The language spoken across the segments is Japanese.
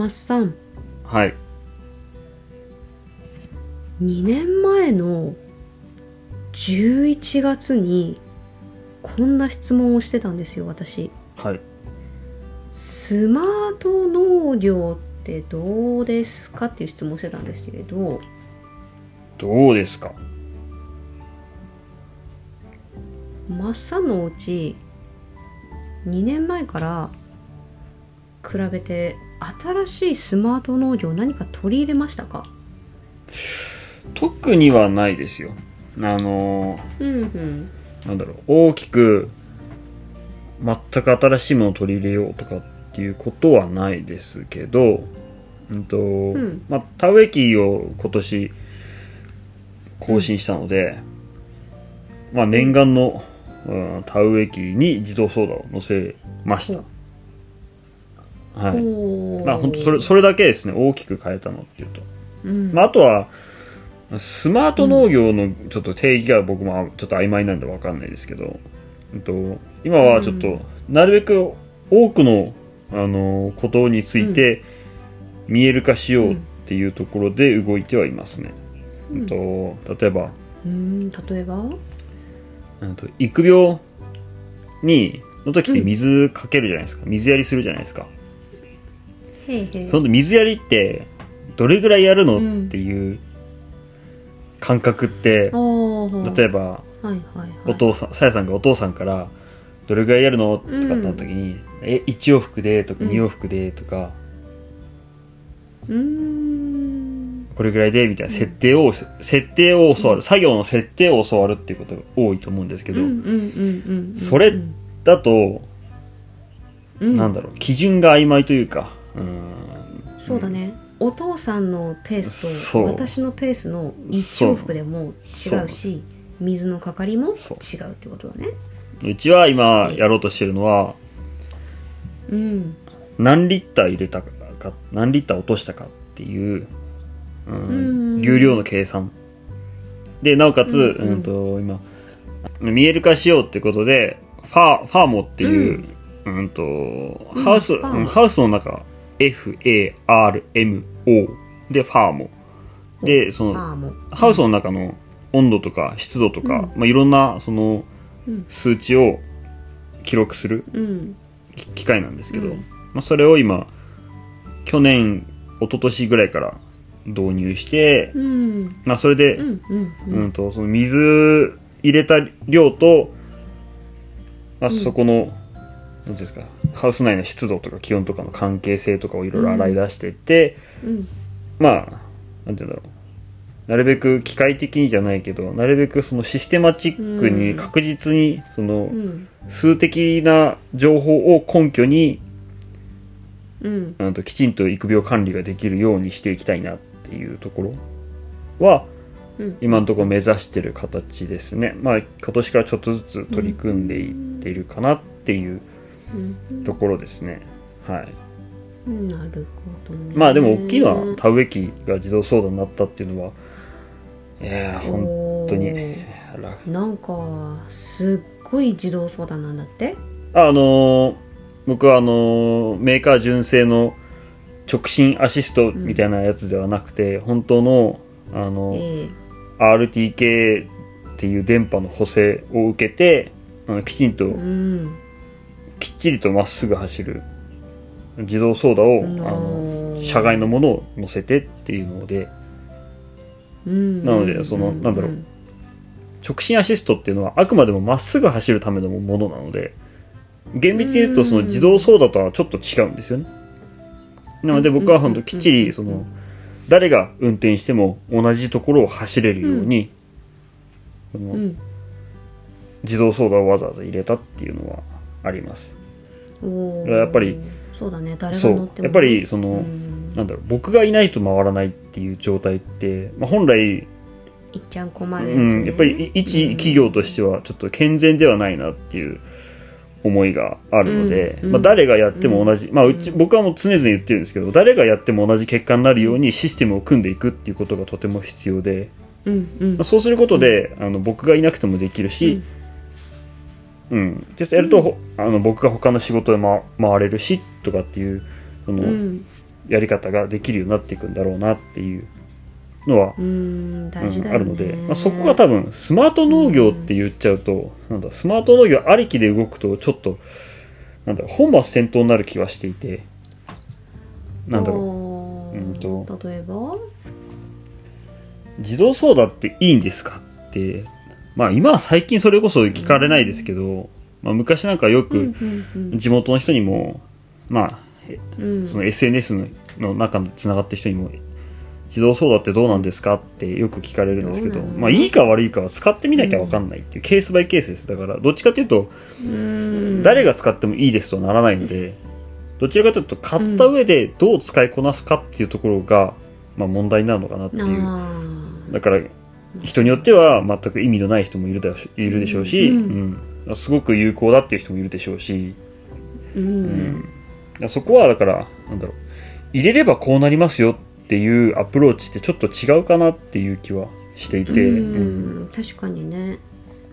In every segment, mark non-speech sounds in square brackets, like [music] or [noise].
マッサン。はい。2年前の11月にこんな質問をしてたんですよ私。はい。スマート農業ってどうですかっていう質問をしてたんですけれど。どうですか？マッサンのお家2年前から比べて新しいスマート農業何か取り入れましたか？特にはないですよ。あのうんうん。なんだろう大きく全く新しいものを取り入れようとかっていうことはないですけど、うんとん。まあ、田植え機を今年更新したので、まあ、念願の、うん田植え機に自動操舵を載せました。はい。まあ本当それそれだけですね。大きく変えたのっていうと、うん。まあ、あとはスマート農業のちょっと定義が僕もちょっと曖昧なんで分かんないですけど、うんと、今はちょっとなるべく多くの、あのことについて見える化しようっていうところで動いてはいますね。うん。と例えば、うん例えば？うんと育苗にの時って水かけるじゃないですか、水やりするじゃないですか。その水やりってどれぐらいやるの、うんっていう感覚って例えばお父さんさやさんがお父さんから「どれぐらいやるの?」とかってなった時に「え1往復で」とか「うん。2往復で」とか、うーん。これぐらいでみたいな設定を、設定を教わる、作業の設定を教わるっていうことが多いと思うんですけど、うんうんうんうんうん。それだと、うん。なんだろう基準が曖昧というかうん。そうだね。お父さんのペースと私のペースの一そう往復でも違うし水のかかりも違うってことだね。うちは今やろうとしてるのはうん。何リッター入れたか何リッター落としたかっていう、うんうん。流量の計算。でなおかつ、ううん。んと今見える化しようってことでファファーモっていう、うん。とハウス、ハウスの中 FARMO でファーモ。でそのハウスの中の温度とか湿度とか、うん。まあ、いろんなそのうん。数値を記録する機械なんですけど、うん。まあ、それを今去年一昨年ぐらいから導入して、うん。まあ、それで、うんとその水入れた量と、まあ、うん。そこの、なんていうんですかハウス内の湿度とか気温とかの関係性とかをいろいろ洗い出していって、うん。まあなんていうんだろう。なるべく機械的にじゃないけどなるべくそのシステマチックにうん確実にそのうん。数的な情報を根拠にうん。うんときちんと育苗管理ができるようにしていきたいなっていうところはうん。今のところ目指してる形ですね。まあ今年からちょっとずつ取り組んでいっているかなっていううんところですね。はい。うんなるほどね。まあでも大きいのは田植え機が自動操舵になったっていうのはいやー本当に。なんかすっごい自動操舵なんだって？あのー僕はあのーメーカー純正の直進アシストみたいなやつではなくて、本当のあのええ。RTK っていう電波の補正を受けてあのきちんとうんきっちりとまっすぐ走る自動操舵を、うん。あの車外のものを乗せてっていうので。うん。なのでそのなんだろう。直進アシストっていうのはあくまでもまっすぐ走るためのものなので厳密に言うとその自動操舵とはちょっと違うんですよね。なので僕は本当きっちりその誰が運転しても同じところを走れるように、そのうん自動操舵をわざわざ入れたっていうのはあります。おー。やっぱりそうだね。誰が乗っても。やっぱりその、うん。なんだろう。僕がいないと回らないっていう状態って、まあ、本来、いっちゃん困るつうん、ねやっぱりい一企業としてはちょっと健全ではないなっていう思いがあるので、うん。まあ、誰がやっても同じ、まあ、うち僕はもう常々言ってるんですけど誰がやっても同じ結果になるようにシステムを組んでいくっていうことがとても必要で、うん。うん。まあ、そうすることで、あの僕がいなくてもできるし、うん。でやると、ほあの僕が他の仕事で、ま、回れるしとかっていうその、うん。やり方ができるようになっていくんだろうなっていうのは、うんあるので、まあ、そこが多分スマート農業って言っちゃうと、なんだスマート農業ありきで動くとちょっとなんだ本末転倒になる気はしていてなんだろろうんと。例えば？う自動操舵っていいんですかってまあ今は最近それこそ聞かれないですけど、まあ、昔なんかよく地元の人にもまあうん。その SNS のの中のつながってる人にも自動操舵ってどうなんですか？ってよく聞かれるんですけどまあいいか悪いかは使ってみなきゃ分かんないっていう、ケースバイケースです。だからどっちかというとうん。誰が使ってもいいですとはならないのでどちらかというと買った上でどう使いこなすかっていうところが、まあ、問題になるのかなっていう。あだから人によっては全く意味のない人もいるいるでしょうし、ううん。すごく有効だっていう人もいるでしょうし、ーううん。そこはだからなんだろう入れればこうなりますよっていうアプローチってちょっと違うかなっていう気はしていて、うん。確かにね。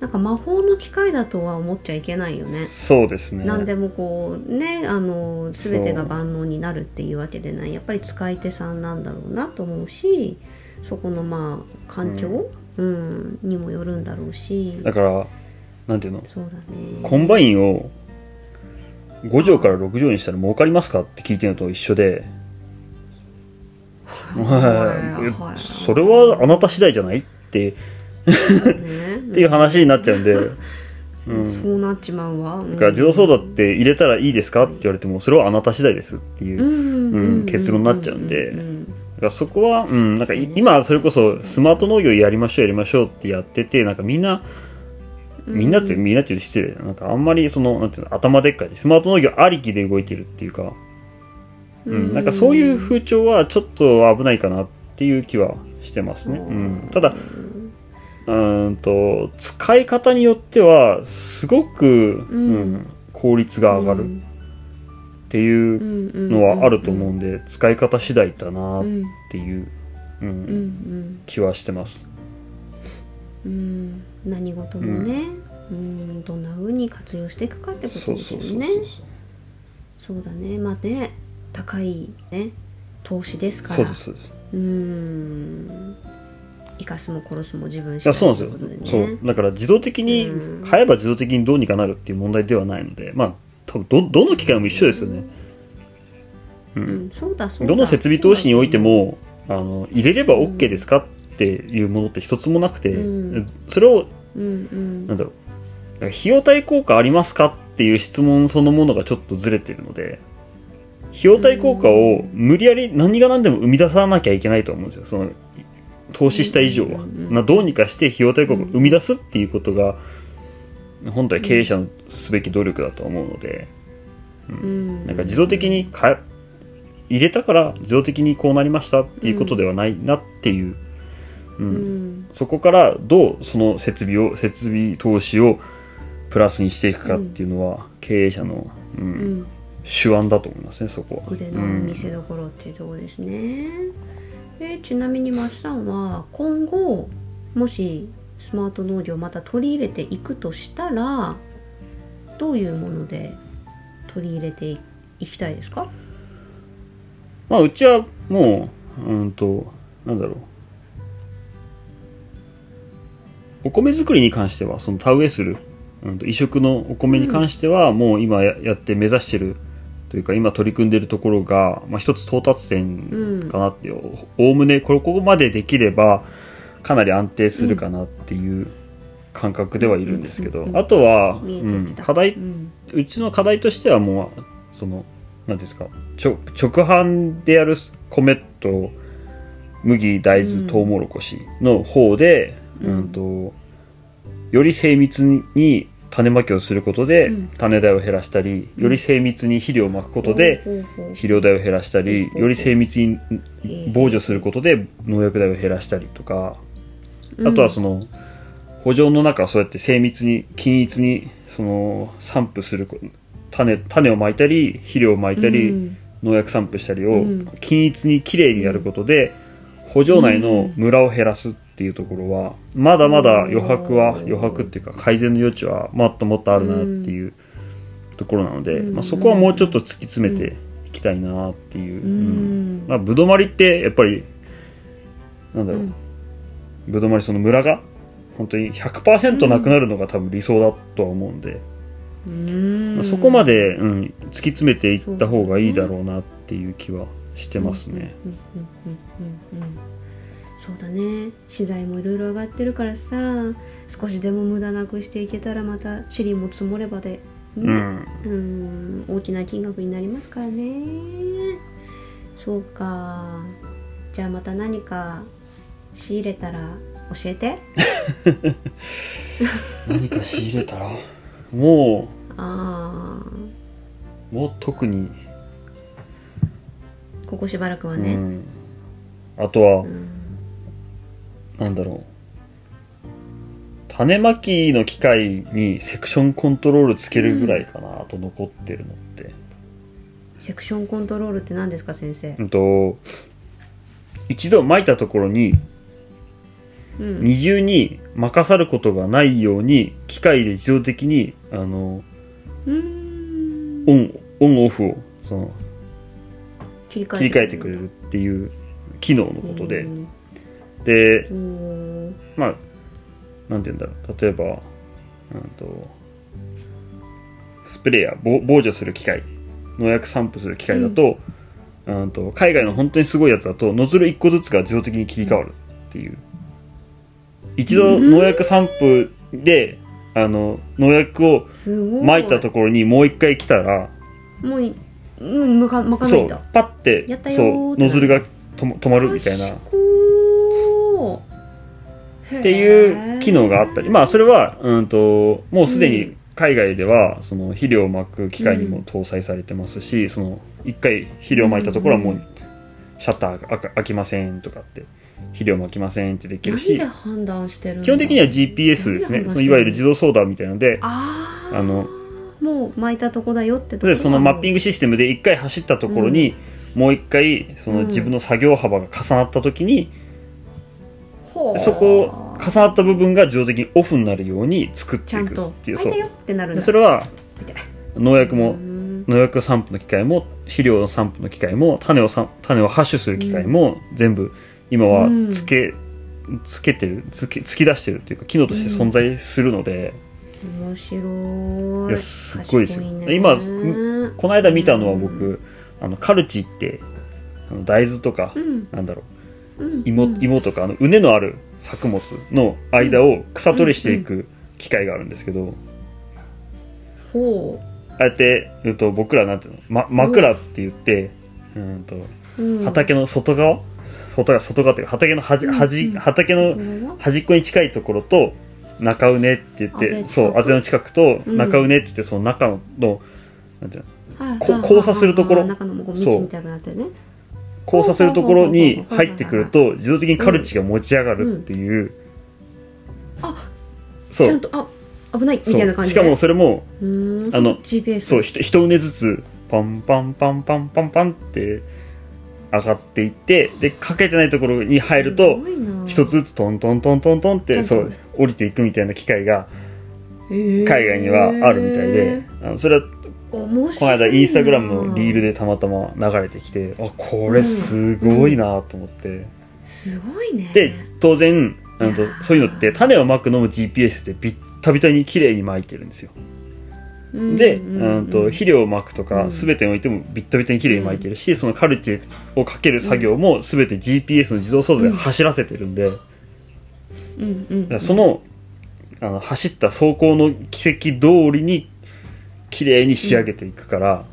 なんか魔法の機械だとは思っちゃいけないよね。そうですね。何でもこうねあの全てが万能になるっていうわけでない。やっぱり使い手さんなんだろうなと思うしそこのまあ環境、うん。にもよるんだろうし。だからなんていうの？そうだね。コンバインを5条から6条にしたら儲かりますかって聞いてるのと一緒で、はいはい [laughs] それはあなた次第じゃないって。ね。[laughs] っていう話になっちゃうんで、うん、そうなっちまうわ。だだから自動操舵って入れたらいいですか？って言われてもそれはあなた次第ですっていう、うん。結論になっちゃうんで。んだからそこは、うん、なんかい今それこそスマート農業やりましょうやりましょうってやっててなんかみんなみんなってみんなっていうと失礼だななんかあんまりそのなんていうの頭でっかいでスマート農業ありきで動いてるっていうか、うん、なんかそういう風潮はちょっと危ないかなっていう気はしてますね、うん、ただうーんと使い方によってはすごく、うん。効率が上がるっていうのはあると思うんで、使い方次第だなっうんていう、うんうんうん気はしてます。うん何事もね、うん、どんな風に活用していくかってことですよね。そうだね。まあね高いね投資ですから。そうですそうです。うん。生かすも殺すも自分いやそうなんですよ。といことでそう。ねだから自動的にうん。買えば自動的にどうにかなるっていう問題ではないのでまあ多分どどの機械も一緒ですよね、ううんん、そうだそうだ。どの設備投資においてもあの入れれば OK ですかっていうものって一つもなくて、うん。それをうんうん。なんだろう費用対効果ありますかっていう質問そのものがちょっとずれてるので費用対効果を無理やり何が何でも生み出さなきゃいけないと思うんですよその投資した以上は、うんうんうん。などうにかして費用対効果を生み出すっていうことが本来経営者のすべき努力だと思うので、うん。なんか自動的にかえ入れたから自動的にこうなりましたっていうことではないなっていう、うん。うん。そこからどうその設備を設備投資をプラスにしていくかっていうのは経営者の、うんうん。手腕だと思いますねそこは。腕の見せ所っていうところですね、えちなみにマスさんは今後もしスマート農業をまた取り入れていくとしたらどういうもので取り入れていきたいですか？まあうちはもううんとなんだろう。お米作りに関してはその田植えする、うん、と移植のお米に関しては、もう今ややって目指してるというか今取り組んでるところが、まあ、一つ到達点かなっておおむねこれここまでできればかなり安定するかなっていう感覚ではいるんですけど、うんあとは、うん課題うちの課題としてはもうその何ですか直販でやる米と麦大うん豆トウモロコシの方で、ううんんとより精密に種まきをすることでうん。種代を減らしたり、より精密に肥料をまくことで肥料代を減らしたりより精密にえー。防除することで農薬代を減らしたりとか、うんあとはその補助の中そうやって精密に均一にその散布するこ種種をまいたり肥料をまいたり、うん。農薬散布したりをうん。均一にきれいにやることで補助内のムラを減らすっていうところはまだまだ余白はうん。余白っていうか改善の余地はもっともっとあるなっていうところなので、うんまあ、そこはもうちょっと突き詰めていきたいなっていう、まあぶどまりってやっぱりなんだろう、うんぶどまりそのムラが本当に100%なくなるのが多分理想だとは思うんで、うん。まあそこまで、うん、突き詰めていった方がいいだろうなっていう気はしてますね。そうだね。資材もいろいろ上がってるからさ少しでも無駄なくしていけたらまた塵も積もればでね、うん。うん。大きな金額になりますからね。そうか。じゃあまた何か仕入れたら教えて。何か仕入れたら？[laughs] もああうもう特に、ここしばらくはね、うん、あとは、ん。なんだろう。種まきの機械にセクションコントロールつけるぐらいかな、あと残ってるのって。セクションコントロールって何ですか先生？うんと一度撒いたところにうん。二重に任さることがないように機械で自動的にあのオンオンオフをその切り替えてくれる。っていう機能のことで。うん。でうん。まあなんて言うんだろう。例えば、うん、とスプレーやぼ防除する機械農薬散布する機械だと,、うん、と海外の本当にすごいやつだとノズル1個ずつが自動的に切り替わるっていう一度農薬散布であの農薬をすごい。撒いたところにもう一回来たらもういうん巻か巻かなそういんだパッてやったよーそうノズルがとも止まるみたいな。っていう機能があったり。まあそれはうんともうすでに海外ではその肥料をまく機械にも搭載されてますし、その一回肥料をまいたところはもうシャッター開きませんとかって肥料まきませんってできる何しで判断してるんだ基本的には GPS ですね。そのいわゆる自動操舵みたいなのであのもう巻いたとこだよってとそのマッピンググシステムで一回走ったところに、もう一回そのうん。自分の作業幅が重なった時に、ほう。そこを重なった部分が自動的にオフになるように作っていくっていうそう。それは農薬もうん。農薬散布の機械も肥料の散布の機械も種をさ種を播種する機械も全部今はつけ、つけてる？つけ突き出してるっていうか機能として存在するので、面白い。いやすっごいですよ。今この間見たのは僕、あのカルチってあの大豆とか、うん。なんだろう。うん。芋芋とかあの畝のある作物の間を草取りしていく機械があるんですけど、ほああやって、えっと、僕らなんていうの、ま、枕って言って、うんとう、うん、畑の外側外側外側っていうか畑の端,、うん端うん。畑の端っこに近いところと中畝って言ってそうあぜの近くとうん。中畝って言ってその中のなんていうの交差するところ。はいはいはい中のもこう交差するところに入ってくると自動的にカルチが持ち上がるっていう、あそう。ちゃんとあ危ないみたいな感じで。しかもそれもあのそうひと一畝ずつパンパンパンパンパンパンって上がっていってでかけてないところに入ると一つずつトントントントントンってそう降りていくみたいな機械が海海外にはあるみたいで、あのそれはこの間インスタグラムのリールでたまたま流れてきてあこれすごいなと思って、すごいね。で当然あのそういうのって種をまくのも GPS でビッタビタに綺麗にまいてるんですよ。うんで、うんうん。と肥料をまくとかうん。全てにおいてもビッタビタに綺麗にまいてるし、そのカルチをかける作業も全て GPS の自動操作で走らせてるんで、そのあの走った走行の軌跡通りに綺麗に仕上げていくから、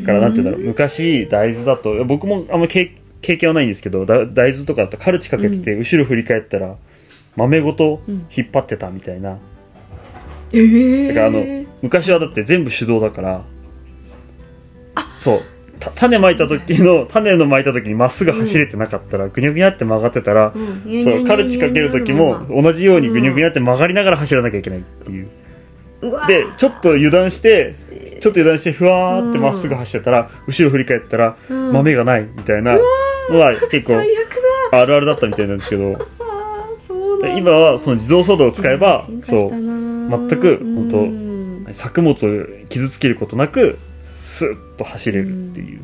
だからなんて言うんだろう昔大豆だと僕もあんまり経経験はないんですけどだ大豆とかだとカルチかけてて後ろ振り返ったら豆ごと引っ張ってたみたいな、ええだからあの昔はだって全部手動だから。そう。た種まいた時の種のまいた時にまっすぐ走れてなかったらぐにゃぐにゃって曲がってたら、うんそうカルチかける時も同じようにぐにゃぐにゃって曲がりながら走らなきゃいけないっていう、でちょっと油断してちょっと油断してふわーってまっすぐ走ってたら、後ろ振り返ったら、うん。豆がないみたいなのは結構あるあるだったみたいなんですけど。[laughs] 今はその自動操舵を使えばそう全く本当作物を傷つけることなくスッと走れるっていう。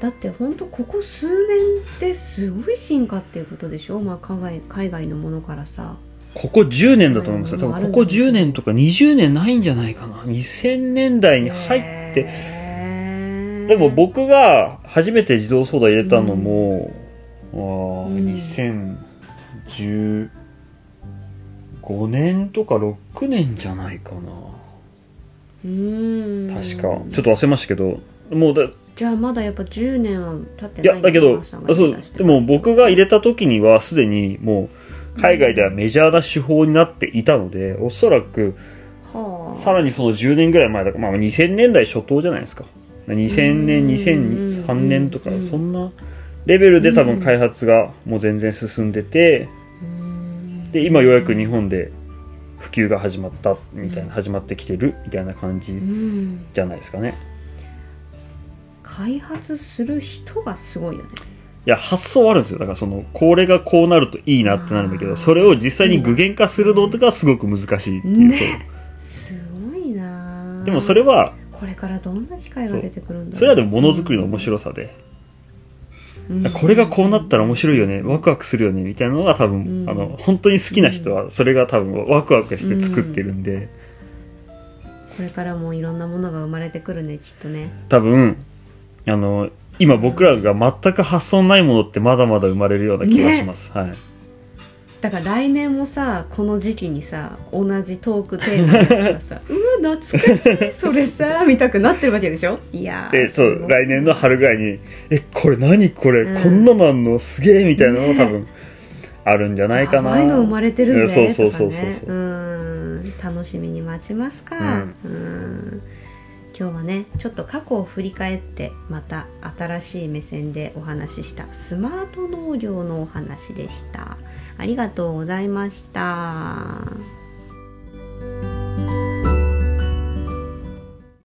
だって本当ここ数年ってすごい進化っていうことでしょ、まあ、海外海外のものからさ。ここ10年だと思います。多分ここ10年とか20年ないんじゃないかな。2000年代に入って。でも僕が初めて自動ソーダ入れたのも、うん、あ2010 5年とか6年じゃないかな。うん。確か。ちょっと忘れましたけど。もうだじゃあまだやっぱ10年は経ってないいやだけどそう。でも僕が入れた時にはすでにもう海外ではメジャーな手法になっていたので、うん、おそらくさらにその10年ぐらい前だから、まあ、2000年代初頭じゃないですか。2000年2003年とかそんなレベルで多分開発がもう全然進んでて、で今ようやく日本で普及が始まったみたいな始まってきてるみたいな感うじん。じゃないですかね。開発する人がすごいよね。いや発想はあるんですよ。だからそのこれがこうなるといいなってなるんだけどそれを実際に具現化するのとかすごく難しいっていう、ね。すごいなでもそれはこれからどんな機会が出てくるんだろう。それはでもものづくりの面白さで、うんこれがこうなったら面白いよね。ワクワクするよね。みたいなのが多分、うん。あの本当に好きな人はそれが多分ワクワクして作ってるんで、これからもいろんなものが生まれてくるねきっとね。多分あの今僕らが全く発想ないものってまだまだ生まれるような気がします、はい。だから来年もさこの時期にさ同じトークテーマだったらさ [laughs] 懐かしいそれさ見たくなってるわけでしょ？いやーでそう来年の春ぐらいに「えこれ何？これ、うん。こんなのあんの？すげえ」みたいなのが多分あるんじゃないかな、ああいうの生まれてるぜうんそうそうそうそう。そううん楽しみに待ちますか。うん。今日はねちょっと過去を振り返ってまた新しい目線でお話ししたスマート農業のお話でした。ありがとうございました